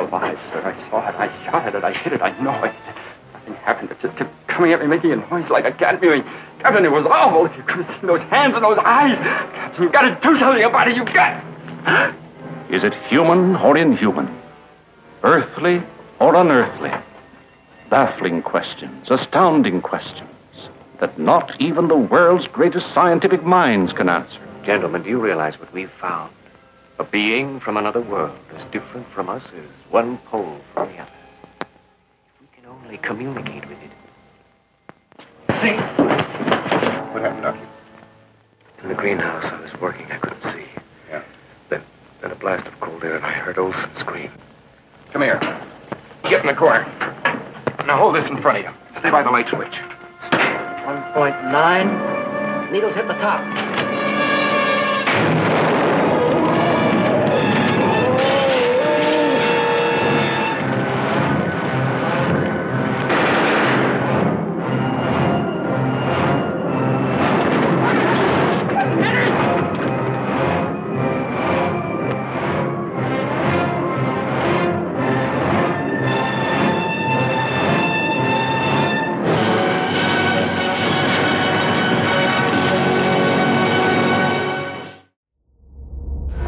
alive, sir. I saw it. I shot at it. I hit it. I know it. Nothing happened. It just kept coming at me, making a noise like a cat mewing. Captain, it was awful. If you could have seen those hands and those eyes. Captain, you've got to do something about it. You've got... Is it human or inhuman? Earthly or unearthly? Baffling questions, astounding questions that not even the world's greatest scientific minds can answer. Gentlemen, do you realize what we've found? A being from another world, as different from us as one pole from the other. If we can only communicate with it. See? What happened, Doctor? In the greenhouse, I was working. I couldn't see. Yeah. Then, then a blast of cold air, and I heard Olson scream. Come here. Get in the corner. Now hold this in front of you. Stay by the light switch. 1.9. Needles hit the top.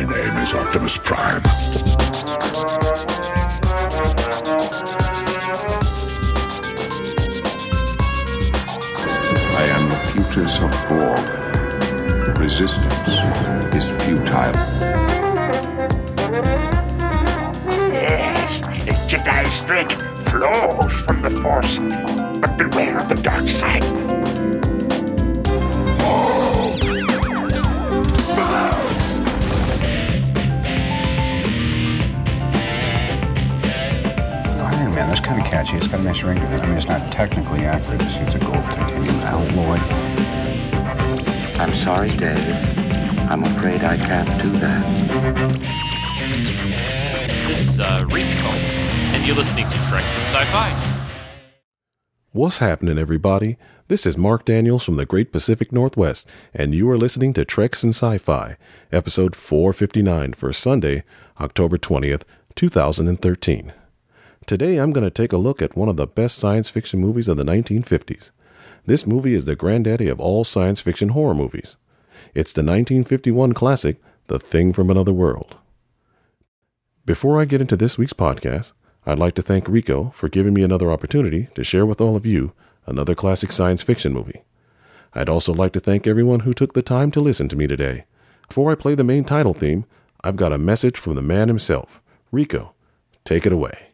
My name is Optimus Prime. I am the Locutus of Borg. Resistance is futile. Yes, the Jedi strength flows from the Force, but beware of the dark side. That's catchy. It's got a nice ring to it. I mean, it's not technically accurate. It's, it's a gold titanium alloy. I'm sorry, Dave. I'm afraid I can't do that. This is uh, Rico, and you're listening to Treks and Sci-Fi. What's happening, everybody? This is Mark Daniels from the Great Pacific Northwest, and you are listening to Treks and Sci-Fi, episode 459 for Sunday, October 20th, 2013. Today I'm going to take a look at one of the best science fiction movies of the 1950s. This movie is the granddaddy of all science fiction horror movies. It's the 1951 classic, The Thing from Another World. Before I get into this week's podcast, I'd like to thank Rico for giving me another opportunity to share with all of you another classic science fiction movie. I'd also like to thank everyone who took the time to listen to me today. Before I play the main title theme, I've got a message from the man himself. Rico, take it away.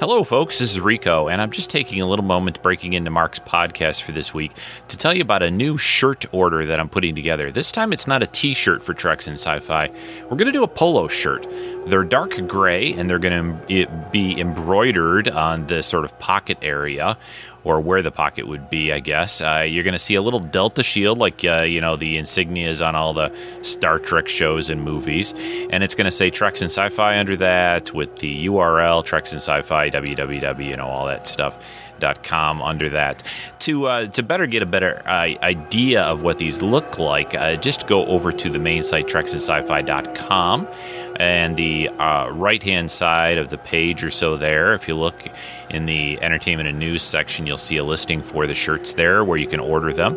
Hello, folks. This is Rico, and I'm just taking a little moment breaking into Mark's podcast for this week to tell you about a new shirt order that I'm putting together. This time it's not a t shirt for Treks and Sci Fi. We're going to do a polo shirt. They're dark gray, and they're going to be embroidered on the sort of pocket area or where the pocket would be, I guess. Uh, you're going to see a little Delta shield, like uh, you know the insignias on all the Star Trek shows and movies, and it's going to say Treks and Sci-Fi under that with the URL Treks and Sci-Fi www, you know all that stuff. Dot com under that to uh, to better get a better uh, idea of what these look like uh, just go over to the main site treksandsci-fi.com and the uh, right hand side of the page or so there if you look in the entertainment and news section you'll see a listing for the shirts there where you can order them.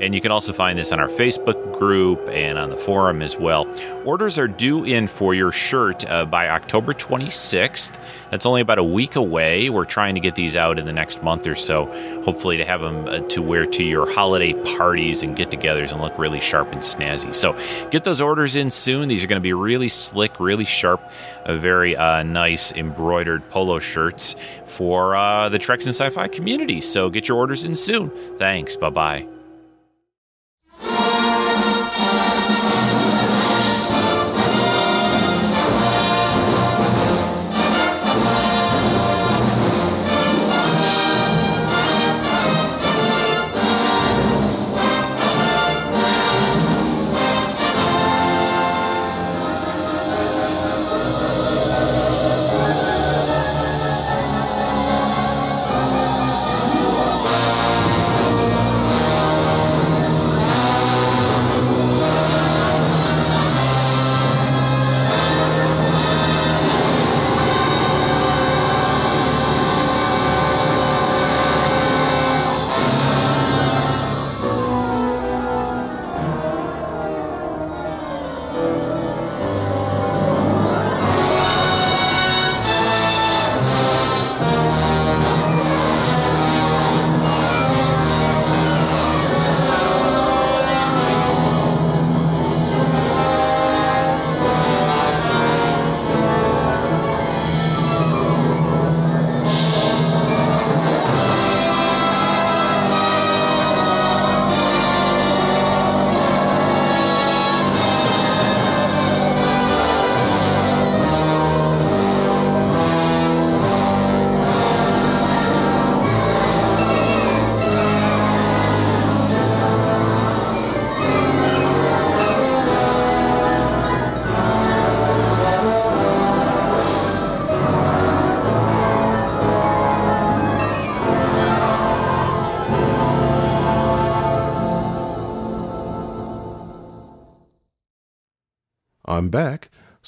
And you can also find this on our facebook group and on the forum as well orders are due in for your shirt uh, by october 26th that's only about a week away we're trying to get these out in the next month or so hopefully to have them uh, to wear to your holiday parties and get-togethers and look really sharp and snazzy so get those orders in soon these are going to be really slick really sharp uh, very uh, nice embroidered polo shirts for uh, the Treks and Sci Fi community. So get your orders in soon. Thanks. Bye bye.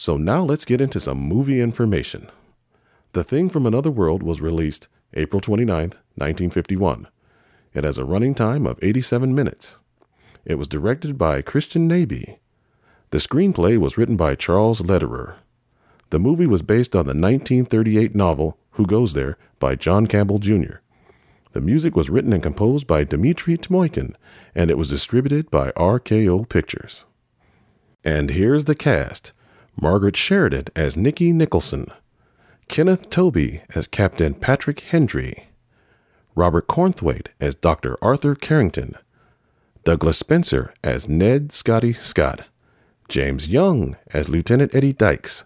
So now let's get into some movie information. The Thing from Another World was released April 29, 1951. It has a running time of 87 minutes. It was directed by Christian Nyby. The screenplay was written by Charles Lederer. The movie was based on the 1938 novel Who Goes There by John Campbell Jr. The music was written and composed by Dmitry Tiomkin, and it was distributed by RKO Pictures. And here's the cast Margaret Sheridan as Nikki Nicholson, Kenneth Tobey as Captain Patrick Hendry, Robert Cornthwaite as Dr. Arthur Carrington, Douglas Spencer as Ned Scotty Scott, James Young as Lieutenant Eddie Dykes,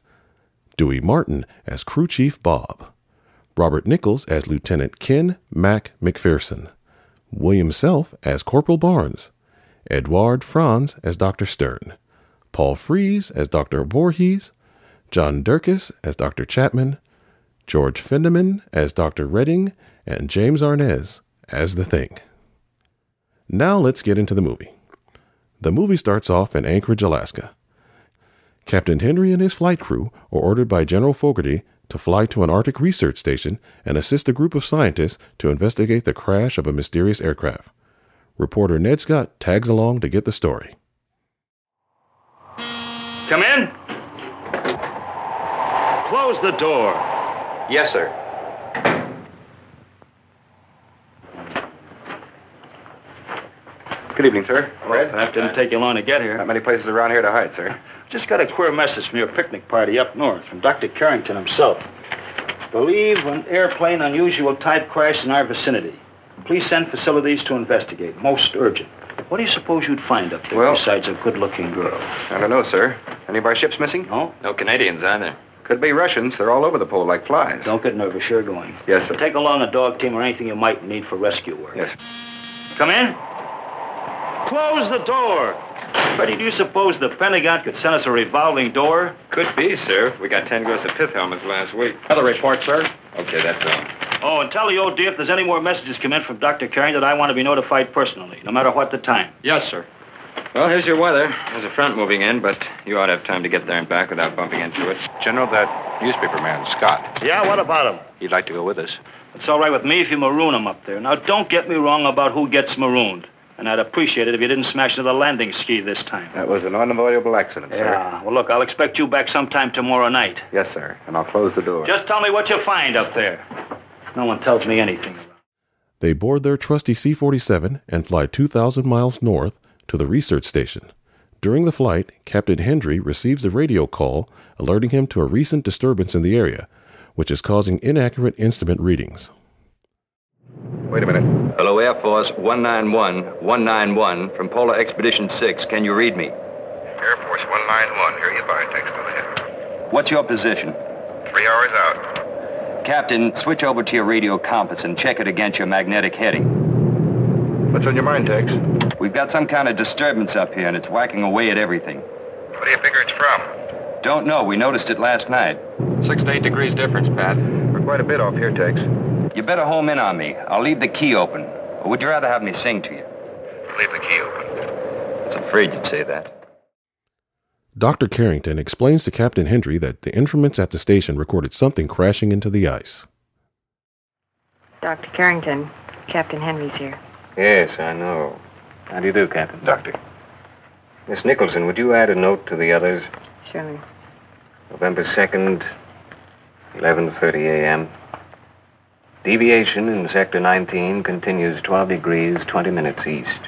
Dewey Martin as Crew Chief Bob, Robert Nichols as Lieutenant Ken Mac McPherson, William Self as Corporal Barnes, Eduard Franz as Dr. Stern, Paul Frees as Dr. Voorhees, John Dierkes as Dr. Chapman, George Fenneman as Dr. Redding, and James Arness as The Thing. Now let's get into the movie. The movie starts off in Anchorage, Alaska. Captain Hendry and his flight crew are ordered by General Fogarty to fly to an Arctic research station and assist a group of scientists to investigate the crash of a mysterious aircraft. Reporter Ned Scott tags along to get the story. Come in. Close the door. Yes, sir. Good evening, sir. Red? That didn't take you long to get here. Not many places around here to hide, sir. Just got a queer message from your picnic party up north from Dr. Carrington himself. Believe an airplane unusual type crashed in our vicinity. Please send facilities to investigate. Most urgent. What do you suppose you'd find up there Well- besides a good-looking girl? I don't know, sir. Any of our ships missing? No? No Canadians either. Could be Russians. They're all over the pole like flies. Don't get nervous. You're going. Yes, sir. Take along a dog team or anything you might need for rescue work. Yes. Come in. Close the door. Freddie, do you suppose the Pentagon could send us a revolving door? Could be, sir. We got 10 gross of pith helmets last week. Another report, sir. Okay, that's all. Oh, and tell the OD if there's any more messages come in from Dr. Carrington that I want to be notified personally, no matter what the time. Yes, sir. Well, here's your weather. There's a front moving in, but you ought to have time to get there and back without bumping into it. General, that newspaper man, Scott, Yeah, what about him? he'd like to go with us. It's all right with me if you maroon him up there. Now, don't get me wrong about who gets marooned. And I'd appreciate it if you didn't smash into the landing ski this time. That was an unavoidable accident, sir. Yeah. Well, look, I'll expect you back sometime tomorrow night. Yes, sir. And I'll close the door. Just tell me what you find up there. No one tells me anything. About They board their trusty C 47 and fly 2,000 miles north to the research station. During the flight, Captain Hendry receives a radio call alerting him to a recent disturbance in the area, which is causing inaccurate instrument readings. Wait a minute. Hello, Air Force 191, 191 from Polar Expedition 6. Can you read me? Air Force 191. Here you by text. Go ahead. What's your position? Three hours out. Captain, switch over to your radio compass and check it against your magnetic heading. What's on your mind, Tex? We've got some kind of disturbance up here and it's whacking away at everything. What do you figure it's from? Don't know. We noticed it last night. Six to eight degrees difference, Pat. We're quite a bit off here, Tex. You better home in on me. I'll leave the key open. Or would you rather have me sing to you? Leave the key open. I was afraid you'd say that. Dr. Carrington explains to Captain Hendry that the instruments at the station recorded something crashing into the ice. Dr. Carrington, Captain Hendry's here. Yes, I know. How do you do, Captain? Doctor. Miss Nicholson, would you add a note to the others? Surely. November 2nd, 11.30 a.m. Deviation in Sector 19 continues 12 degrees, 20 minutes east.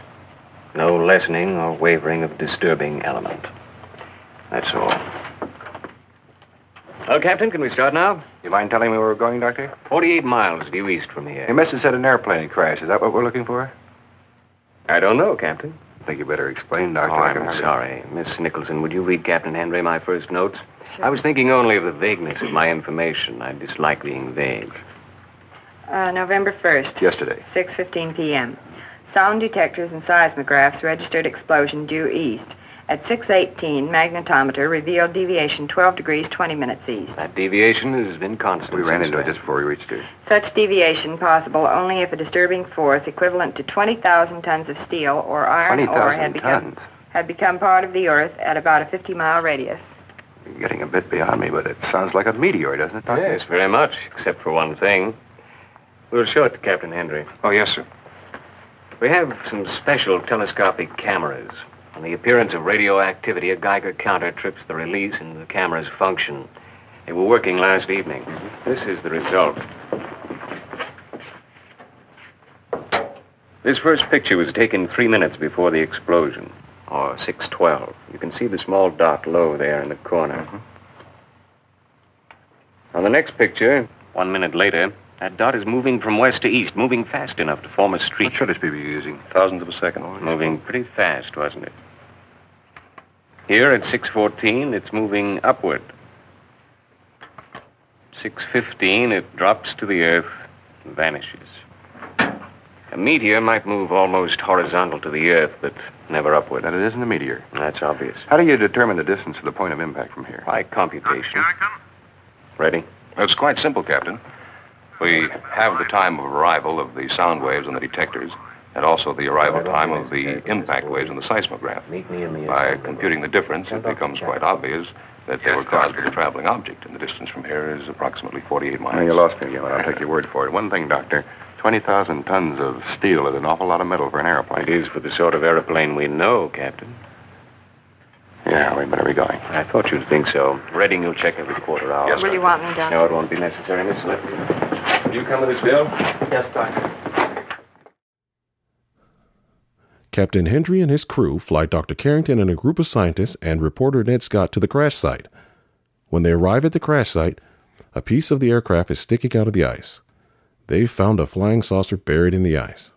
No lessening or wavering of disturbing element. That's all. Well, Captain, can we start now? You mind telling me where we're going, Doctor? 48 miles due east from here. Your message said an airplane crash. Is that what we're looking for? I don't know, Captain. I think you better explain, Doctor. Oh, I I'm sorry. Miss Nicholson, would you read Captain Hendry my first notes? I was thinking only of the vagueness of my information. I dislike being vague. Uh, November 1st, Yesterday. 6.15 p.m. Sound detectors and seismographs registered explosion due east. At 6.18, magnetometer revealed deviation 12 degrees 20 minutes east. That deviation has been constant. We ran since into it just before we reached here. Such deviation possible only if a disturbing force equivalent to 20,000 tons of steel or iron ore had become, tons. had become part of the Earth at about a 50-mile radius. You're getting a bit beyond me, but it sounds like a meteor, doesn't it, Doctor? Yes, very much, except for one thing. We'll show it to Captain Hendry. Oh, yes, sir. We have some special telescopic cameras. On the appearance of radioactivity, a Geiger counter trips the release and the cameras function. They were working last evening. This is the result. This first picture was taken three minutes before the explosion, or 612. You can see the small dot low there in the corner. Mm-hmm. On the next picture, one minute later, that dot is moving from west to east, moving fast enough to form a street. What should it be using? Thousandth of a second. moving pretty fast, wasn't it? Here at 614, it's moving upward. 615, it drops to the earth and vanishes. A meteor might move almost horizontal to the earth, but never upward. Then it isn't a meteor. That's obvious. How do you determine the distance to the point of impact from here? By computation. Ready? It's quite simple, Captain. We have the time of arrival of the sound waves on the detectors, and also the arrival time of the impact waves on the seismograph. By computing the difference, it becomes quite obvious that they were caused by a traveling object, and the distance from here is approximately 48 miles. Now, you lost me again, but I'll take your word for it. One thing, Doctor. 20,000 tons of steel is an awful lot of metal for an airplane. It is for the sort of airplane we know, Captain. Yeah, we are we going. I thought you'd think so. Redding, you'll check every quarter hour. Yes, Will you want me, Doctor? No, it won't be necessary, Miss Slip. Will you come with us, Bill? Yes, Doctor. Captain Hendry and his crew fly Dr. Carrington and a group of scientists and reporter Ned Scott to the crash site. When they arrive at the crash site, a piece of the aircraft is sticking out of the ice. They've found a flying saucer buried in the ice.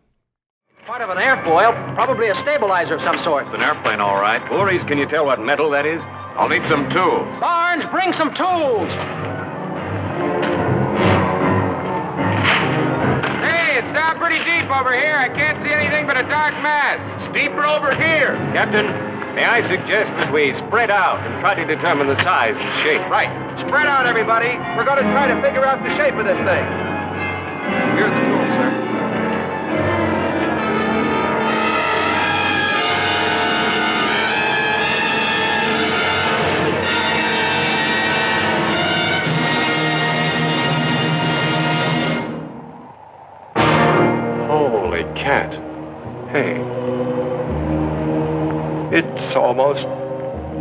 Part of an airfoil, probably a stabilizer of some sort. It's an airplane, all right. Voorhees, can you tell what metal that is? I'll need some tools. Barnes, bring some tools. Hey, it's down pretty deep over here. I can't see anything but a dark mass. It's deeper over here. Captain, may I suggest that we spread out and try to determine the size and shape? Right. Spread out, everybody. We're going to try to figure out the shape of this thing. Here the Holy cat. Hey. It's almost.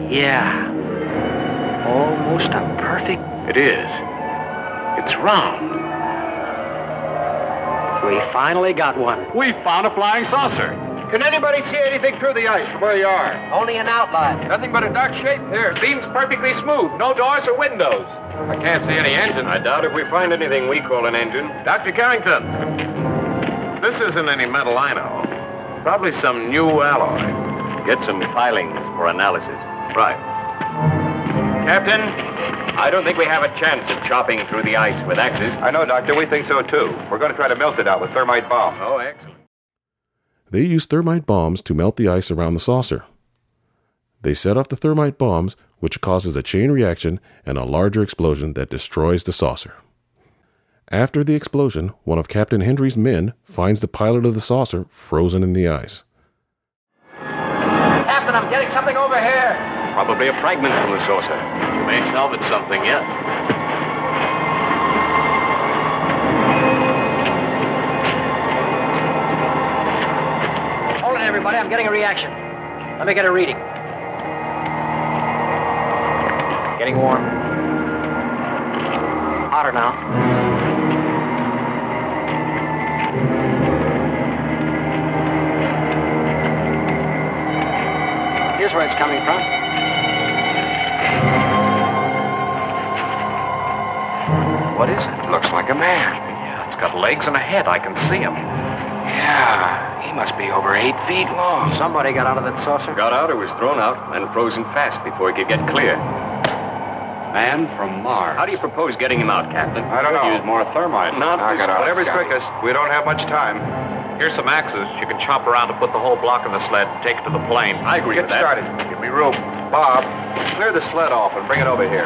Yeah. Almost a perfect. It is. It's round. We finally got one. We found a flying saucer. Can anybody see anything through the ice from where you are? Only an outline. Nothing but a dark shape. Here, seems perfectly smooth. No doors or windows. I can't see any engine. I doubt if we find anything we call an engine. Dr. Carrington. This isn't any metal I know. Probably some new alloy. Get some filings for analysis. Right. Captain, I don't think we have a chance of chopping through the ice with axes. I know, Doctor. We think so, too. We're going to try to melt it out with thermite bombs. Oh, excellent. They use thermite bombs to melt the ice around the saucer. They set off the thermite bombs, which causes a chain reaction and a larger explosion that destroys the saucer. After the explosion, one of Captain Hendry's men finds the pilot of the saucer frozen in the ice. Captain, I'm getting something over here. Probably a fragment from the saucer. You may salvage something yet. Hold it, everybody. I'm getting a reaction. Let me get a reading. Getting warm. Hotter now. Here's where it's coming from. What is it? Looks like a man. Yeah, it's got legs and a head. I can see him. Yeah, he must be over eight feet long. Somebody got out of that saucer. Got out or was thrown out and frozen fast before he could get clear. Man from Mars. How do you propose getting him out, Captain? I don't know. Use more thermite. Not I this. Whatever's quickest. We don't have much time. Here's some axes. You can chop around and put the whole block in the sled and take it to the plane. I agree Get with that. started. Give me room. Bob, clear the sled off and bring it over here.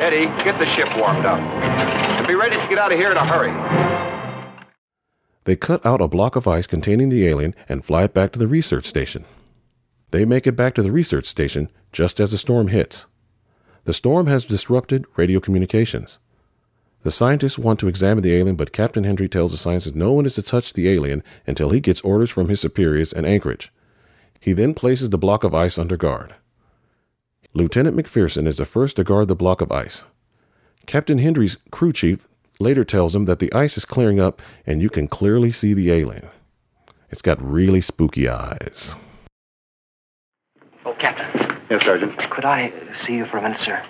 Eddie, get the ship warmed up. And be ready to get out of here in a hurry. They cut out a block of ice containing the alien and fly it back to the research station. They make it back to the research station just as the storm hits. The storm has disrupted radio communications. The scientists want to examine the alien, but Captain Hendry tells the scientists no one is to touch the alien until he gets orders from his superiors in Anchorage. He then places the block of ice under guard. Lieutenant McPherson is the first to guard the block of ice. Captain Hendry's crew chief later tells him that the ice is clearing up and you can clearly see the alien. It's got really spooky eyes. Oh, Captain. Yes, Sergeant. Could I see you for a minute, sir?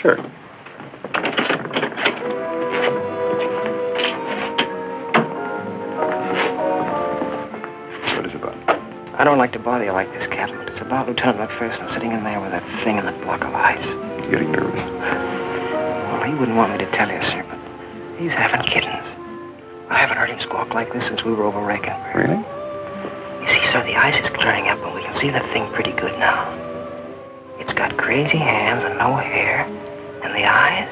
Sure. I don't like to bother you like this, Captain, but it's about Lieutenant McPherson sitting in there with that thing in that block of ice. Getting nervous? Well, he wouldn't want me to tell you, sir, but he's having kittens. I haven't heard him squawk like this since we were over Rankinburg. Really? You see, sir, the ice is clearing up and we can see the thing pretty good now. It's got crazy hands and no hair, and the eyes,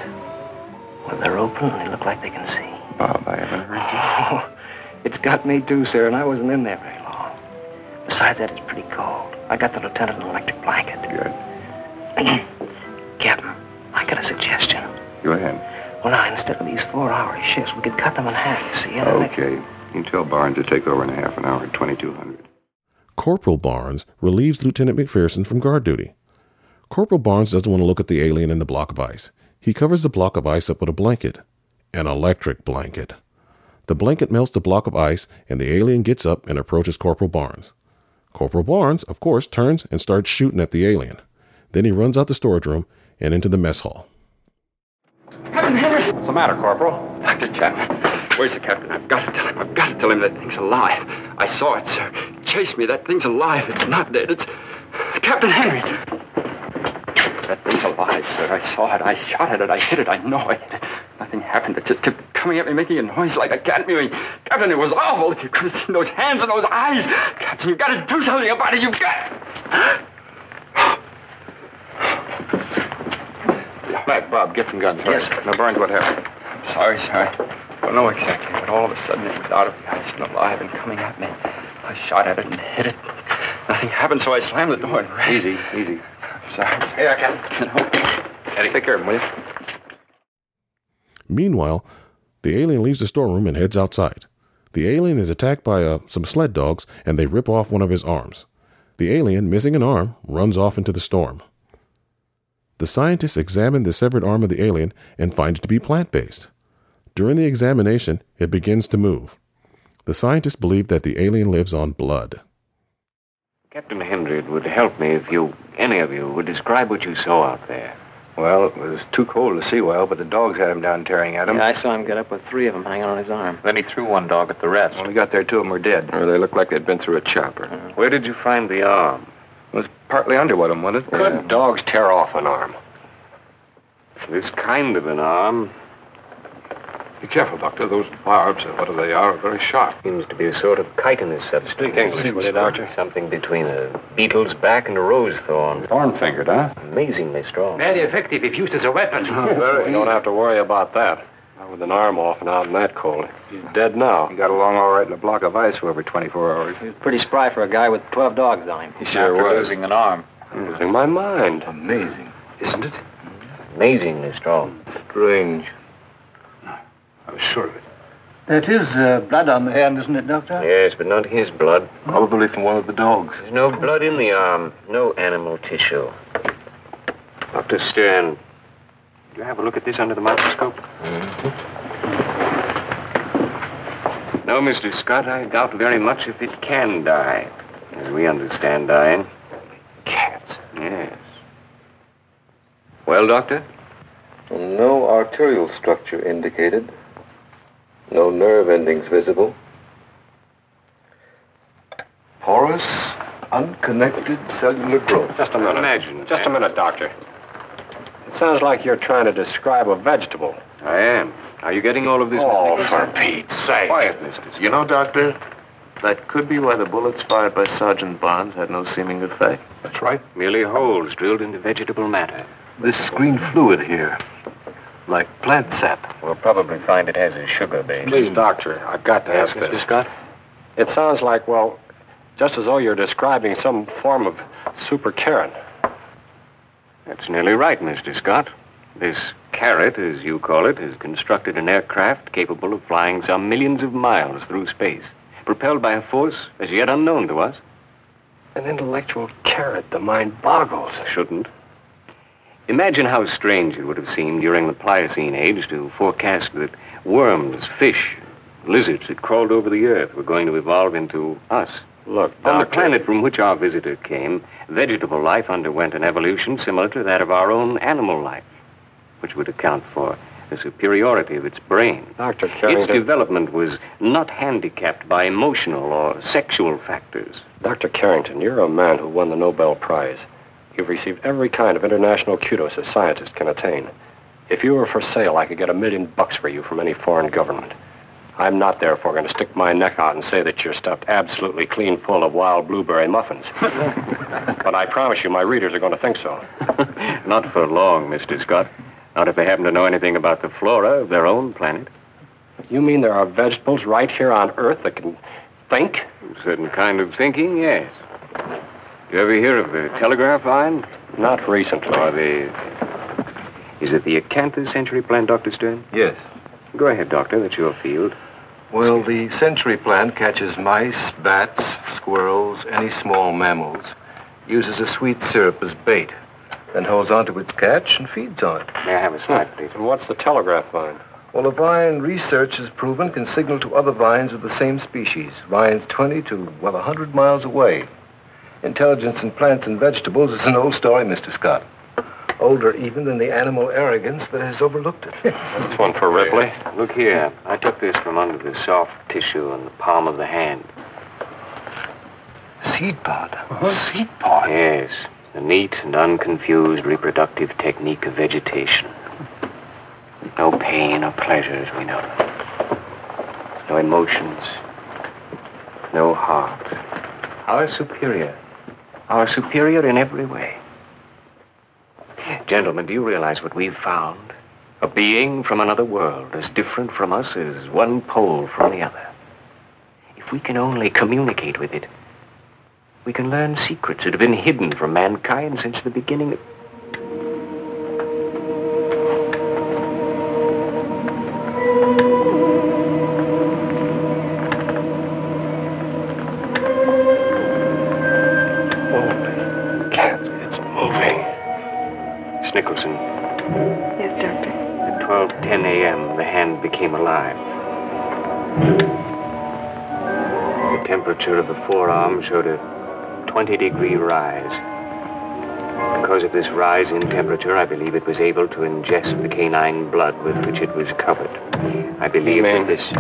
well, they're open and they look like they can see. Bob, I haven't heard you. Oh, it's got me too, sir, and I wasn't in there very long. Besides that, it's pretty cold. I got the lieutenant an electric blanket. Good. Captain, I got a suggestion. Go ahead. Well, now, instead of these four-hour shifts, we could cut them in half, you see? and then they- Okay. You can tell Barnes to take over in a half an hour at 2200. Corporal Barnes relieves Lieutenant McPherson from guard duty. Corporal Barnes doesn't want to look at the alien in the block of ice. He covers the block of ice up with a blanket, an electric blanket. The blanket melts the block of ice, and the alien gets up and approaches Corporal Barnes. Corporal Barnes, of course, turns and starts shooting at the alien. Then he runs out the storage room and into the mess hall. Captain Hendry! What's the matter, Corporal? Dr. Chapman. Where's the captain? I've got to tell him. I've got to tell him that thing's alive. I saw it, sir. Chase me. That thing's alive. It's not dead. It's. Captain Hendry! That thing's alive, sir. I saw it. I shot at it. I hit it. I know it. Nothing happened. It just kept coming at me, making a noise like a cat mewing. Captain, it was awful. If you could have seen those hands and those eyes. Captain, you've got to do something about it. You've got. Mac, Bob, get some guns. Yes, Now, Barnes, what happened? I'm sorry, sir. I don't know exactly, but all of a sudden it was out of the ice and alive and coming at me. I shot at it and hit it. Nothing happened, so I slammed the door and ran. Easy, easy. I'm sorry. sir. Here, Captain. Eddie, take care of him, will you? Meanwhile, the alien leaves the storeroom and heads outside. The alien is attacked by uh, some sled dogs, and they rip off one of his arms. The alien, missing an arm, runs off into the storm. The scientists examine the severed arm of the alien and find it to be plant based. During the examination, it begins to move. The scientists believe that the alien lives on blood. Captain Hendry, would help me if you, any of you, would describe what you saw out there. Well, it was too cold to see well, but the dogs had him down tearing at him. Yeah, I saw him get up with three of them hanging on his arm. Then he threw one dog at the rest. When we got there, two of them were dead. Or they looked like they'd been through a chopper. Uh-huh. Where did you find the arm? It was partly under one of them, wasn't it? Could dogs tear off an arm? This kind of an arm Be careful, Doctor. Those barbs, or whatever they are, are very sharp. seems to be a sort of chitinous substance. Speak English, will you, Doctor? Something between a beetle's back and a rose thorn. Thorn-fingered, huh? Amazingly strong. Very effective if used as a weapon. very. We don't have to worry about that. Not with an arm off and out in that cold. He's dead now. He got along all right in a block of ice for over 24 hours. He was pretty spry for a guy with 12 dogs on him. He sure After was. losing an arm. Losing my mind. Amazing, isn't it? Amazingly strong. Strange. I was sure of it. That is uh, blood on the hand, isn't it, Doctor? Yes, but not his blood. Probably from one of the dogs. There's no blood in the arm, no animal tissue. Dr. Stern, do you have a look at this under the microscope? No, Mr. Scott, I doubt very much if it can die, as we understand dying. Only cats? Yes. Well, Doctor? No arterial structure indicated. No nerve endings visible. Porous, unconnected cellular growth. Just a minute. Imagine Just a minute, Doctor. It sounds like you're trying to describe a vegetable. I am. Are you getting all of this? Oh, for Pete's sake. Quiet, Mr. You know, Doctor, that could be why the bullets fired by Sergeant Barnes had no seeming effect. That's right. Merely holes drilled into vegetable matter. This green fluid here, like plant sap. We'll probably find it has a sugar base. Please, Doctor, I've got to Yes, ask Mr. this. Scott? It sounds like, well, just as though you're describing some form of super carrot. That's nearly right, Mr. Scott. This carrot, as you call it, has constructed an aircraft capable of flying some millions of miles through space, propelled by a force as yet unknown to us. An intellectual carrot. The mind boggles. Shouldn't. Imagine how strange it would have seemed during the Pliocene age to forecast that worms, fish, lizards that crawled over the earth were going to evolve into us. Look, On the planet from which our visitor came, vegetable life underwent an evolution similar to that of our own animal life, which would account for the superiority of its brain. Dr. Carrington. Its development was not handicapped by emotional or sexual factors. Dr. Carrington, you're a man who won the Nobel Prize. You've received every kind of international kudos a scientist can attain. If you were for sale, I could get a million bucks for you from any foreign government. I'm not, therefore, going to stick my neck out and say that you're stuffed absolutely clean full of wild blueberry muffins. but I promise you, my readers are going to think so. Not for long, Mr. Scott. Not if they happen to know anything about the flora of their own planet. You mean there are vegetables right here on Earth that can think? A certain kind of thinking, yes. You ever hear of the telegraph vine? Not recently. Or the. Is it the acanthus century plant, Dr. Stern? Yes. Go ahead, Doctor. That's your field. Well, the century plant catches mice, bats, squirrels, any small mammals, uses a sweet syrup as bait, then holds onto its catch and feeds on it. May I have a slide, please? And what's the telegraph vine? Well, a vine research has proven can signal to other vines of the same species, vines 20 to, well, 100 miles away. Intelligence in plants and vegetables is an old story, Mr. Scott. Older even than the animal arrogance that has overlooked it. That's one for Ripley. Look here. I took this from under the soft tissue in the palm of the hand. Seed pod. Uh-huh. Seed pod? Yes. The neat and unconfused reproductive technique of vegetation. No pain or pleasure as we know them. No emotions. No heart. Our superior. Our superior in every way. Gentlemen, do you realize what we've found? A being from another world, as different from us as one pole from the other. If we can only communicate with it, we can learn secrets that have been hidden from mankind since the beginning of. Nicholson, Yes, Doctor. at 12:10 a.m., the hand became alive. The temperature of the forearm showed a 20 degree rise. Because of this rise in temperature, I believe it was able to ingest the canine blood with which it was covered. I believe that this.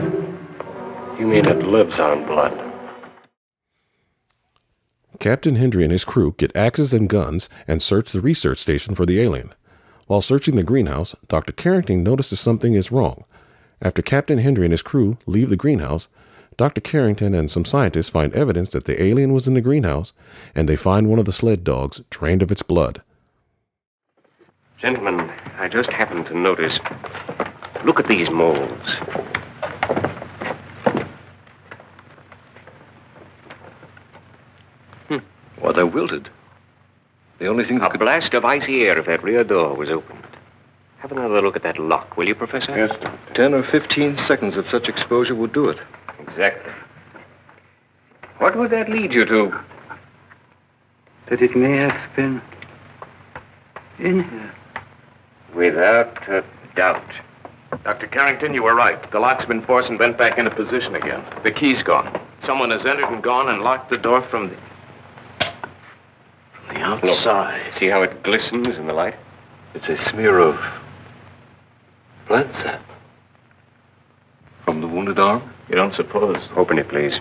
You mean it lives on blood? Captain Hendry and his crew get axes and guns and search the research station for the alien. While searching the greenhouse, Dr. Carrington notices something is wrong. After Captain Hendry and his crew leave the greenhouse, Dr. Carrington and some scientists find evidence that the alien was in the greenhouse, and they find one of the sled dogs drained of its blood. Gentlemen, I just happened to notice. Look at these moles. Well, they're wilted. The only thing A blast of icy air if that rear door was opened. Have another look at that lock, will you, Professor? Yes, Ten or fifteen seconds of such exposure would do it. Exactly. What would that lead you to? That it may have been in here. Without a doubt. Dr. Carrington, you were right. The lock's been forced and bent back into position again. The key's gone. Someone has entered and gone and locked the door from the. Outside. See how it glistens in the light? It's a smear of blood sap. From the wounded arm? You don't suppose? Open it, please.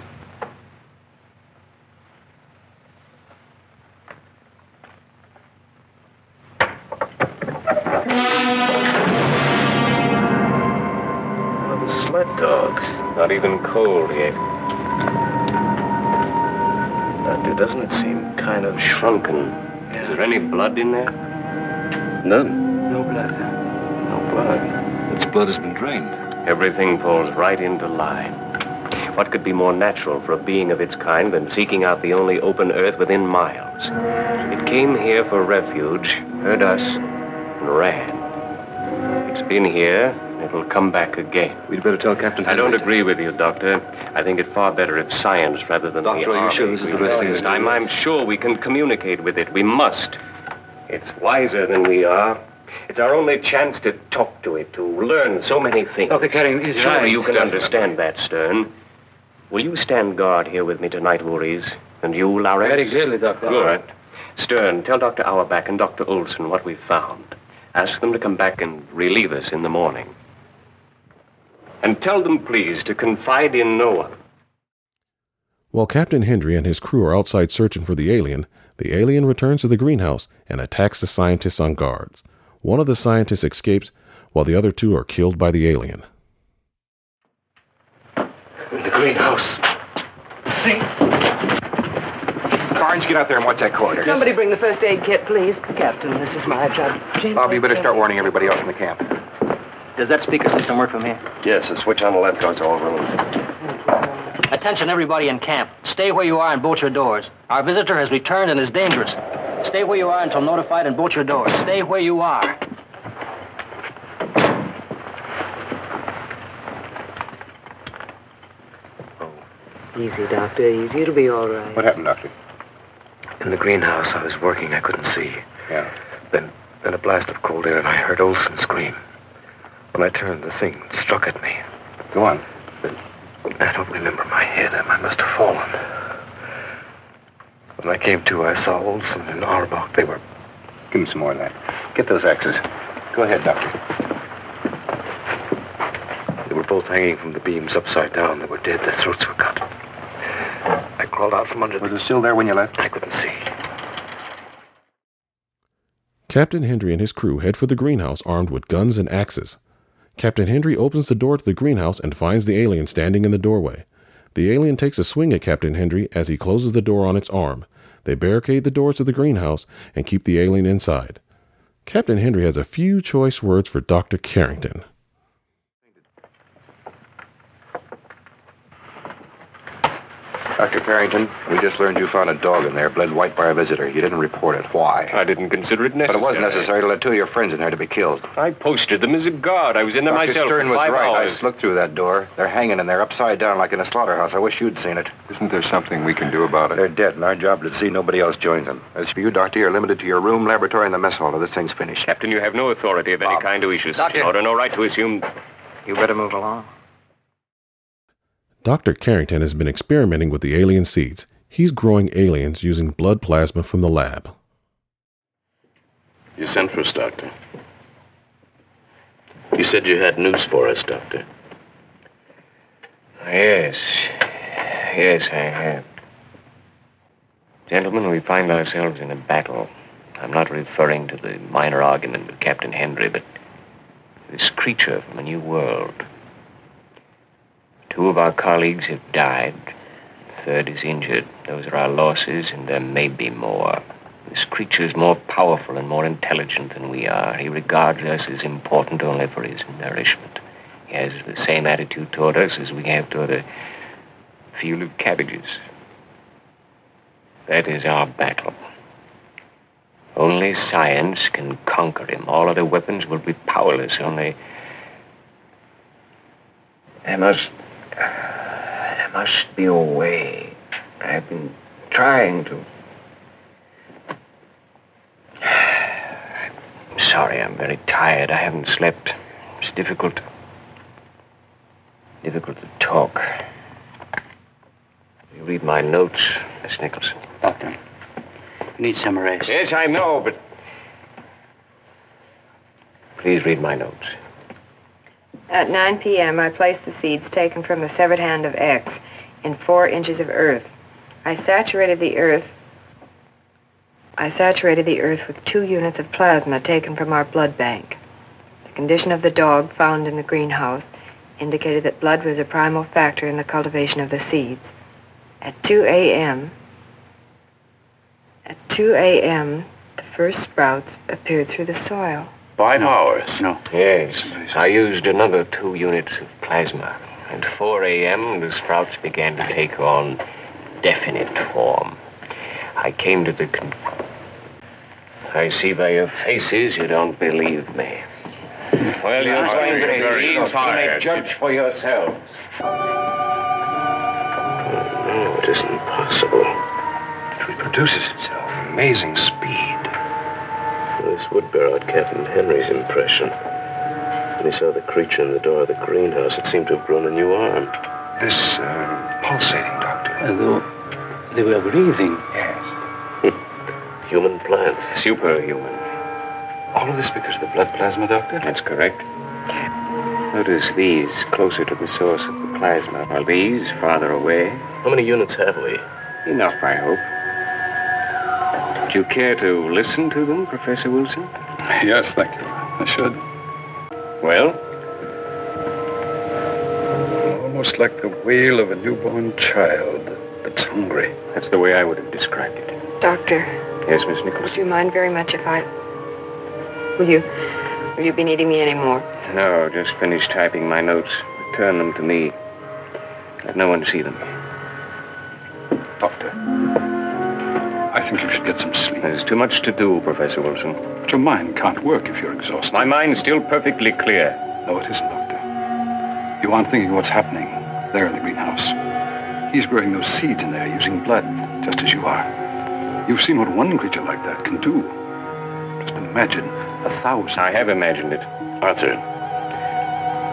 Sled dogs. Not even cold yet. Doctor, doesn't it seem kind of shrunken? Is there any blood in there? None. No blood. No blood. Its blood has been drained. Everything falls right into line. What could be more natural for a being of its kind than seeking out the only open earth within miles? It came here for refuge, heard us, and ran. It's been here, and it'll come back again. We'd better tell Captain I don't agree with you, Doctor. I think it far better if science rather than Doctor, the are you sure this is the best thing to do? I'm, I'm sure we can communicate with it. We must. It's wiser than we are. It's our only chance to talk to it, to learn so many things. Dr. Carey, he's Surely right. you can Definitely. understand that, Stern. Will you stand guard here with me tonight, Voorhees? And you, Larry? Very clearly, Doctor. Good. Stern, tell Dr. Auerbach and Dr. Olson what we've found. Ask them to come back and relieve us in the morning. And tell them, please, to confide in no one. While Captain Hendry and his crew are outside searching for the alien, the alien returns to the greenhouse and attacks the scientists on guards. One of the scientists escapes, while the other two are killed by the alien. In the greenhouse. See? Barnes, get out there and watch that corridor. Somebody bring the first aid kit, please. Captain, this is my job. Bob, you better start warning everybody else in the camp. Does that speaker system work from here? Yes, the switch on the left goes to all rooms. Attention, everybody in camp. Stay where you are and bolt your doors. Our visitor has returned and is dangerous. Stay where you are until notified and bolt your doors. Stay where you are. Oh. Easy, Doctor. Easy. It'll be all right. What happened, Doctor? In the greenhouse, I was working. I couldn't see. Yeah. Then, then a blast of cold air, and I heard Olson scream. When I turned, the thing struck at me. Go on. I don't remember my head. I I must have fallen. When I came to, I saw Olson and Auerbach. They were. Give him some more of that. Get those axes. Go ahead, Doctor. They were both hanging from the beams upside down. They were dead. Their throats were cut. I crawled out from under. Was it still there when you left? I couldn't see. Captain Hendry and his crew head for the greenhouse armed with guns and axes. Captain Hendry opens the door to the greenhouse and finds the alien standing in the doorway. The alien takes a swing at Captain Hendry as he closes the door on its arm. They barricade the doors to the greenhouse and keep the alien inside. Captain Hendry has a few choice words for Dr. Carrington. Dr. Carrington, we just learned you found a dog in there, bled white by a visitor. You didn't report it. Why? I didn't consider it necessary. But necessary. it was necessary to let two of your friends in there to be killed. I posted them as a guard. I was in there Dr. myself Stern was five right. hours. I looked through that door. They're hanging in there upside down like in a slaughterhouse. I wish you'd seen it. Isn't there something we can do about it? They're dead, and our job is to see nobody else joins them. As for you, Doctor, you're limited to your room, laboratory, and the mess hall till this thing's finished. Captain, you have no authority of any kind to issue such an order. No right to assume. You better move along. Dr. Carrington has been experimenting with the alien seeds. He's growing aliens using blood plasma from the lab. You sent for us, Doctor. You said you had news for us, Doctor. Yes. Yes, I have. Gentlemen, we find ourselves in a battle. I'm not referring to the minor argument with Captain Hendry, but this creature from a new world. Two of our colleagues have died. The third is injured. Those are our losses, and there may be more. This creature is more powerful and more intelligent than we are. He regards us as important only for his nourishment. He has the same attitude toward us as we have toward a field of cabbages. That is our battle. Only science can conquer him. All other weapons will be powerless. Only. There must. There must be a way. I've been trying to. I'm sorry, I'm very tired. I haven't slept. It's difficult. Difficult to talk. You read my notes, Miss Nicholson. Doctor, you need some rest. Yes, I know, but. Please read my notes. At 9 p.m., I placed the seeds taken from the severed hand of X in four inches of earth. I saturated the earth. I saturated the earth with two units of plasma taken from our blood bank. The condition of the dog found in the greenhouse indicated that blood was a primal factor in the cultivation of the seeds. At 2 a.m., at 2 a.m., the first sprouts appeared through the soil. Five hours? No. Yes. I used another two units of plasma. At 4 a.m., the sprouts began to take on definite form. I came to the con- I see by your faces you don't believe me. Well, you're I going think to you're very believe. You may judge for yourselves. No, it isn't possible. It reproduces itself. Amazing speed. This would bear out Captain Hendry's impression. When he saw the creature in the door of the greenhouse, it seemed to have grown a new arm. This, uh, pulsating, Doctor. Though they were breathing. Yes. Human plants. Superhuman. All of this because of the blood plasma, Doctor? That's correct. Notice these closer to the source of the plasma, while these farther away. How many units have we? Enough, I hope. Would you care to listen to them, Professor Wilson? Yes, thank you. I should. Well, Almost like the wail of a newborn child that's hungry. that's the way I would have described it. Doctor, Yes, Miss Nichols? would you mind very much if I. Will you. Will you be needing me anymore? No, just finished typing my notes. Return them to me. Let no one see them. Doctor, I think you should get some sleep. There's too much to do, Professor Wilson. But your mind can't work if you're exhausted. My mind's still perfectly clear. No, it isn't, Doctor. You aren't thinking what's happening there in the greenhouse. He's growing those seeds in there using blood, just as you are. You've seen what one creature like that can do. Just imagine a thousand. I have imagined it. Arthur,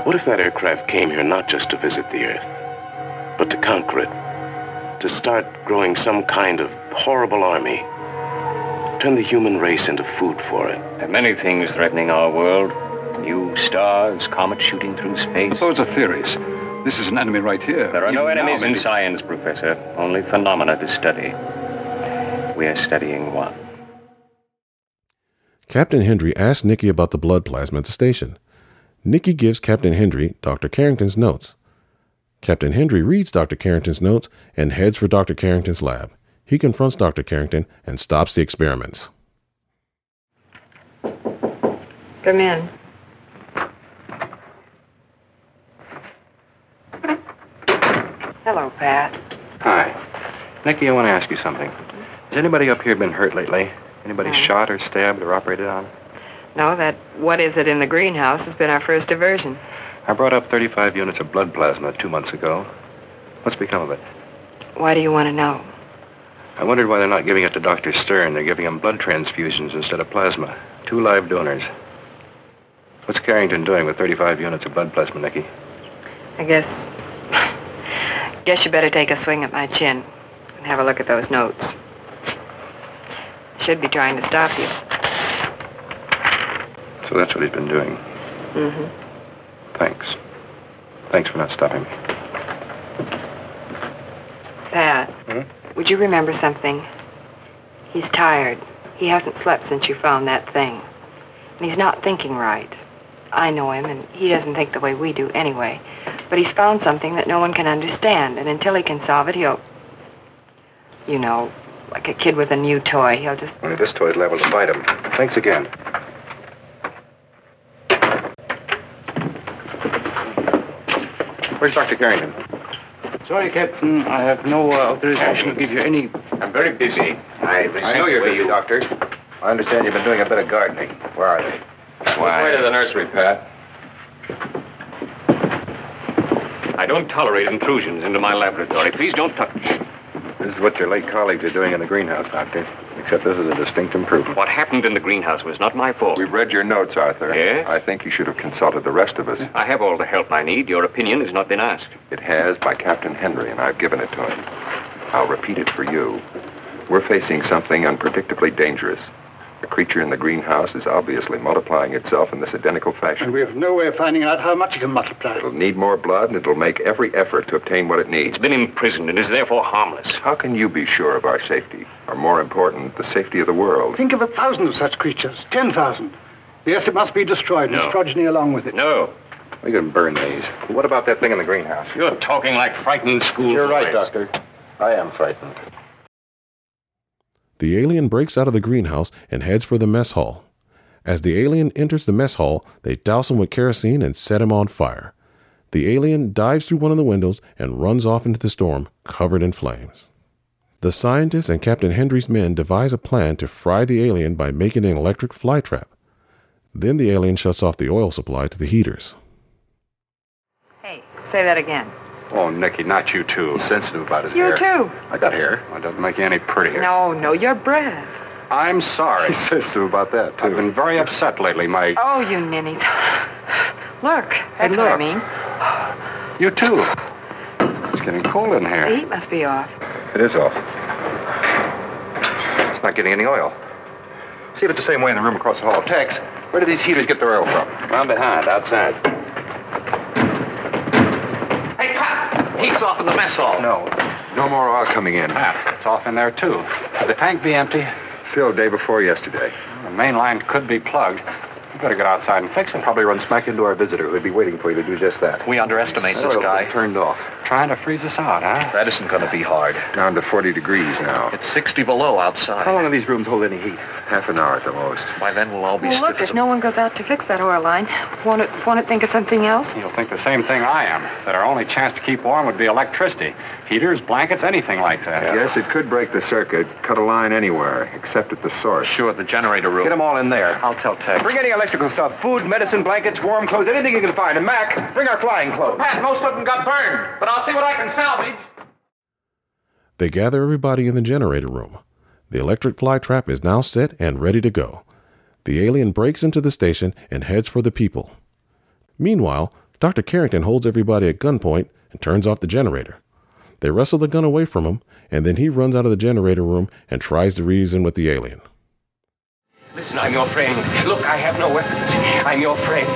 what if that aircraft came here not just to visit the Earth, but to conquer it? To start growing some kind of horrible army? Turn the human race into food for it? There are many things threatening our world. New stars, comets shooting through space. But those are theories. This is an enemy right here. There are no Even now, enemies in science, Professor. Only phenomena to study. We are studying one. Captain Hendry asks Nicky about the blood plasma at the station. Nicky gives Captain Hendry Dr. Carrington's notes. Captain Hendry reads Dr. Carrington's notes and heads for Dr. Carrington's lab. He confronts Dr. Carrington and stops the experiments. Come in. Hello, Pat. Hi. Nicky, I want to ask you something. Has anybody up here been hurt lately? Anybody shot or stabbed or operated on? No, that what is it in the greenhouse has been our first diversion. I brought up 35 units of blood plasma two months ago. What's become of it? Why do you want to know? I wondered why they're not giving it to Dr. Stern. They're giving him blood transfusions instead of plasma. Two live donors. What's Carrington doing with 35 units of blood plasma, Nicky? I guess. Guess you better take a swing at my chin and have a look at those notes. Should be trying to stop you. So that's what he's been doing. Mm-hmm. Thanks. Thanks for not stopping me. Pat, Hmm? would you remember something? He's tired. He hasn't slept since you found that thing. And he's not thinking right. I know him, and he doesn't think the way we do anyway. But he's found something that no one can understand, and until he can solve it, he'll. You know, like a kid with a new toy. He'll just. Only this toy's level to bite him. Thanks again. Where's Dr. Carrington? Sorry, Captain. I have no uh, authorization to give you any. I'm very busy. I, I know you're busy, Doctor. I understand you've been doing a bit of gardening. Where are they? Why? Way to the nursery, Pat. I don't tolerate intrusions into my laboratory. Please don't touch. This is what your late colleagues are doing in the greenhouse, Doctor. Except this is a distinct improvement. What happened in the greenhouse was not my fault. We've read your notes, Arthur. Yeah? I think you should have consulted the rest of us. I have all the help I need. Your opinion has not been asked. It has by Captain Hendry, and I've given it to him. I'll repeat it for you. We're facing something unpredictably dangerous. The creature in the greenhouse is obviously multiplying itself in this identical fashion. And we have no way of finding out how much it can multiply. It'll need more blood, and it'll make every effort to obtain what it needs. It's been imprisoned and is therefore harmless. How can you be sure of our safety? Or more important, the safety of the world? Think of a thousand of such creatures. Ten thousand. Yes, it must be destroyed, and No. its progeny along with it. No. We can burn these. What about that thing in the greenhouse? You're talking like frightened school You're right. Doctor. I am frightened. The alien breaks out of the greenhouse and heads for the mess hall. As the alien enters the mess hall, they douse him with kerosene and set him on fire. The alien dives through one of the windows and runs off into the storm, covered in flames. The scientists and Captain Hendry's men devise a plan to fry the alien by making an electric flytrap. Then the alien shuts off the oil supply to the heaters. Hey, say that again. Oh, Nicky, not you too. He's sensitive about his You hair. too. I got hair. Well, it doesn't make you any prettier. No, no, your breath. I'm sorry. He's sensitive about that, too. I've been very upset lately. My... Oh, you ninnies. Look, that's what I mean. You too. It's getting cold in here. The heat must be off. It is off. It's not getting any oil. See if it's the same way in the room across the hall. Of Tex, where do these heaters get their oil from? Round behind, outside. Hey, Pat! Heat's off in the mess hall. No. No more oil coming in. Pat, it's off in there, too. Could the tank be empty? Filled day before yesterday. The main line could be plugged. You better get outside and fix it. Probably run smack into our visitor, who'd be waiting for you to do just that. We underestimate this guy. Turned off. Trying to freeze us out, huh? That isn't going to be hard. Down to 40 degrees now. It's 60 below outside. How long do these rooms hold any heat? Half an hour at the most. By then, we'll all be Well, stiff look, as if no one goes out to fix that oil line, won't it, won't it think of something else? You'll think the same thing I am, that our only chance to keep warm would be electricity. Heaters, blankets, anything like that. Yes, it could break the circuit, cut a line anywhere, except at the source. Sure, the generator room. Get them all in there. I'll tell Tex. Bring any electrical stuff, food, medicine, blankets, warm clothes, anything you can find. And Mac, bring our flying clothes. Pat, most of them got burned, but I'll see what I can salvage. They gather everybody in the generator room. The electric fly trap is now set and ready to go. The alien breaks into the station and heads for the people. Meanwhile, Dr. Carrington holds everybody at gunpoint and turns off the generator. They wrestle the gun away from him, and then he runs out of the generator room and tries to reason with the alien. Listen, I'm your friend. Look, I have no weapons. I'm your friend.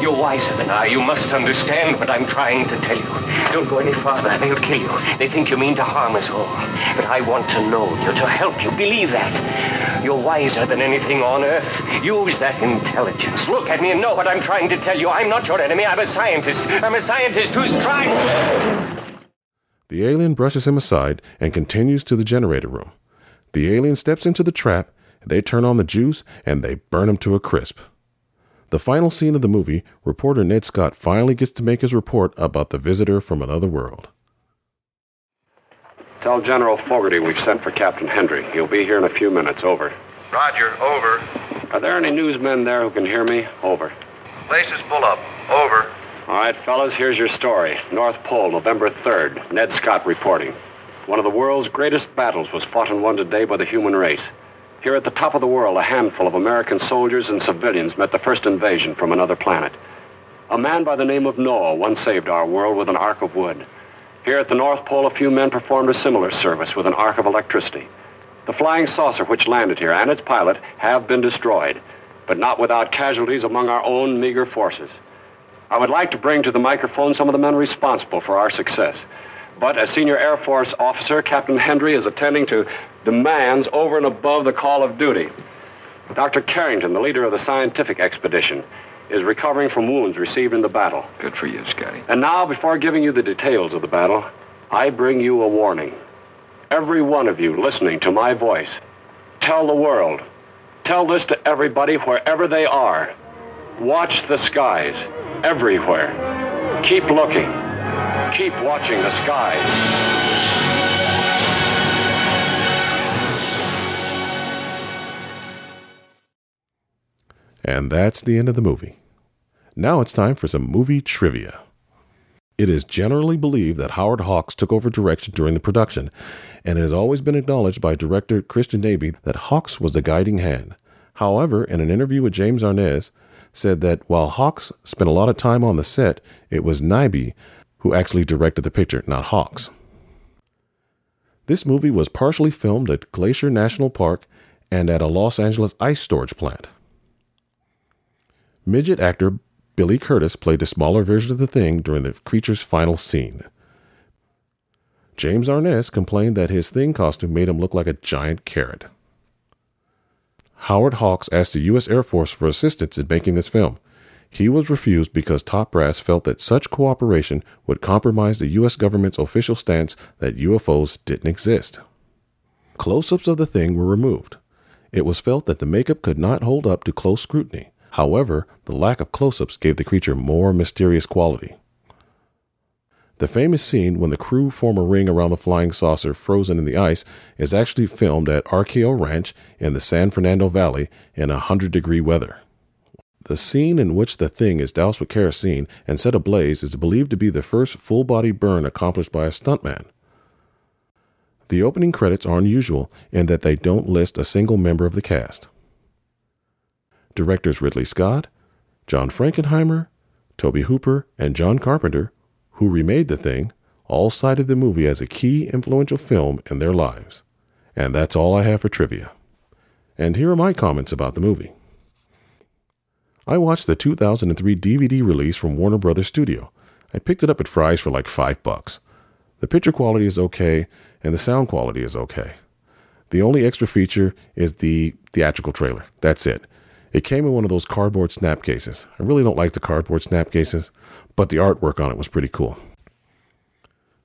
You're wiser than I. You must understand what I'm trying to tell you. Don't go any farther. They'll kill you. They think you mean to harm us all. But I want to know you, to help you. Believe that. You're wiser than anything on earth. Use that intelligence. Look at me and know what I'm trying to tell you. I'm not your enemy. I'm a scientist. I'm a scientist who's trying. The alien brushes him aside and continues to the generator room. The alien steps into the trap, they turn on the juice, and they burn him to a crisp. The final scene of the movie, reporter Ned Scott finally gets to make his report about the visitor from another world. Tell General Fogarty we've sent for Captain Hendry. He'll be here in a few minutes. Over. Roger, over. Are there any newsmen there who can hear me? Over. Place is full up. Over. All right, fellas, here's your story. North Pole, November 3rd. Ned Scott reporting. One of the world's greatest battles was fought and won today by the human race. Here at the top of the world, a handful of American soldiers and civilians met the first invasion from another planet. A man by the name of Noah once saved our world with an ark of wood. Here at the North Pole, a few men performed a similar service with an arc of electricity. The flying saucer which landed here and its pilot have been destroyed, but not without casualties among our own meager forces. I would like to bring to the microphone some of the men responsible for our success. But as Senior Air Force officer, Captain Hendry is attending to demands over and above the call of duty. Dr. Carrington, the leader of the scientific expedition, is recovering from wounds received in the battle. Good for you, Scotty. And now, before giving you the details of the battle, I bring you a warning. Every one of you listening to my voice, tell the world, tell this to everybody wherever they are. Watch the skies, everywhere. Keep looking. Keep watching the skies. And that's the end of the movie. Now it's time for some movie trivia. It is generally believed that Howard Hawks took over direction during the production, and it has always been acknowledged by director Christian Nyby that Hawks was the guiding hand. However, in an interview with James Arness, said that while Hawks spent a lot of time on the set, it was Nyby who actually directed the picture, not Hawks. This movie was partially filmed at Glacier National Park and at a Los Angeles ice storage plant. Midget actor Billy Curtis played a smaller version of the thing during the creature's final scene. James Arness complained that his thing costume made him look like a giant carrot. Howard Hawks asked the U.S. Air Force for assistance in making this film. He was refused because top brass felt that such cooperation would compromise the U.S. government's official stance that UFOs didn't exist. Close ups of the thing were removed. It was felt that the makeup could not hold up to close scrutiny. However, the lack of close ups gave the creature more mysterious quality. The famous scene when the crew form a ring around the flying saucer frozen in the ice is actually filmed at RKO Ranch in the San Fernando Valley in 100 degree weather. The scene in which the thing is doused with kerosene and set ablaze is believed to be the first full body burn accomplished by a stuntman. The opening credits are unusual in that they don't list a single member of the cast. Directors Ridley Scott, John Frankenheimer, Tobe Hooper, and John Carpenter, who remade the thing, all cited the movie as a key influential film in their lives. And that's all I have for trivia. And here are my comments about the movie. I watched the 2003 DVD release from Warner Brothers Studio. I picked it up at Fry's for like five bucks. The picture quality is okay, and the sound quality is okay. The only extra feature is the theatrical trailer. That's it. It came in one of those cardboard snap cases. I really don't like the cardboard snap cases, but the artwork on it was pretty cool.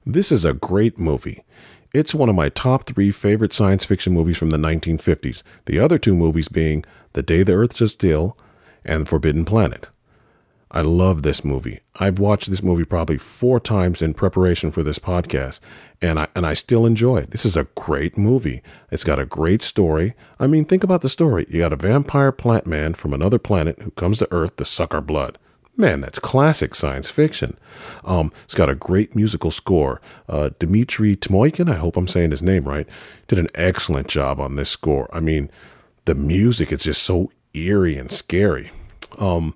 This is a great movie. It's one of my top three favorite science fiction movies from the 1950s, the other two movies being The Day the Earth Stood Still and The Forbidden Planet. I love this movie. I've watched this movie probably four times in preparation for this podcast, and I and I still enjoy it. This is a great movie. It's got a great story. I mean, think about the story. You got a vampire plant man from another planet who comes to Earth to suck our blood. Man, that's classic science fiction. Um, it's got a great musical score. Uh, Dimitri I hope I'm saying his name right, did an excellent job on this score. I mean, the music is just so eerie and scary. Um,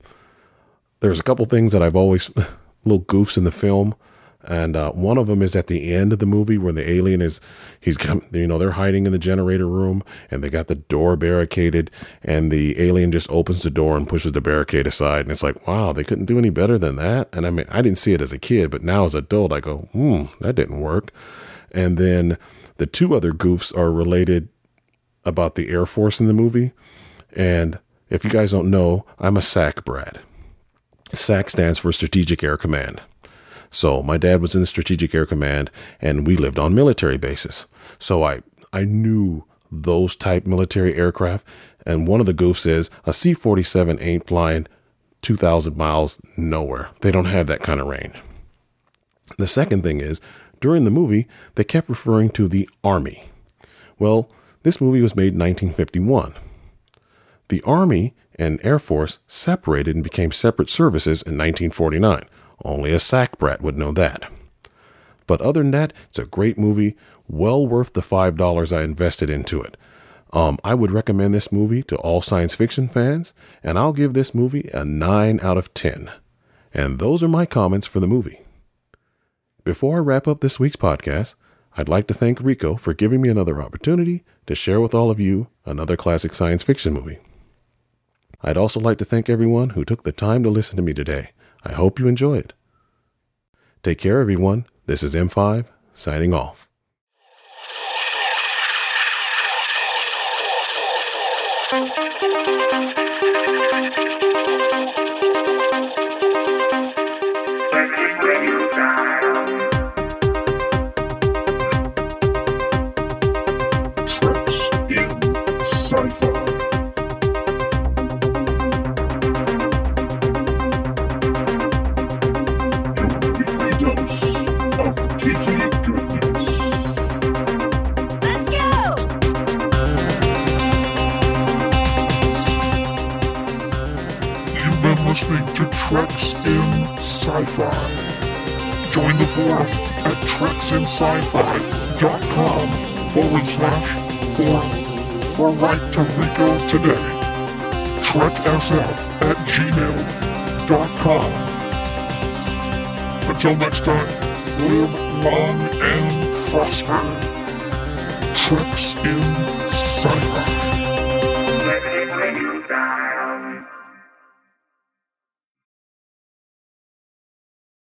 there's a couple things that I've always little goofs in the film, and uh, one of them is at the end of the movie where the alien is he's you know they're hiding in the generator room and they got the door barricaded and the alien just opens the door and pushes the barricade aside and it's like wow they couldn't do any better than that and I mean I didn't see it as a kid but now as an adult I go hmm that didn't work and then the two other goofs are related about the Air Force in the movie and if you guys don't know I'm a SAC brat SAC stands for Strategic Air Command. So my dad was in the Strategic Air Command, and we lived on military bases. So I I knew those type military aircraft. And one of the goofs is a C forty seven ain't flying two thousand miles nowhere. They don't have that kind of range. The second thing is during the movie they kept referring to the Army. Well, this movie was made in 1951. The Army and Air Force separated and became separate services in 1949. Only a SAC brat would know that. But other than that, it's a great movie, well worth the $5 I invested into it. Um, I would recommend this movie to all science fiction fans, and I'll give this movie a 9 out of 10. And those are my comments for the movie. Before I wrap up this week's podcast, I'd like to thank Rico for giving me another opportunity to share with all of you another classic science fiction movie. I'd also like to thank everyone who took the time to listen to me today. I hope you enjoyed. It. Take care, everyone. This is M5 signing off. Treks Forum at treksinsci-fi.com forward slash forum or write to Rico today. TrekSF at gmail.com. Until next time, live long and prosper. Treks in Sci-Fi.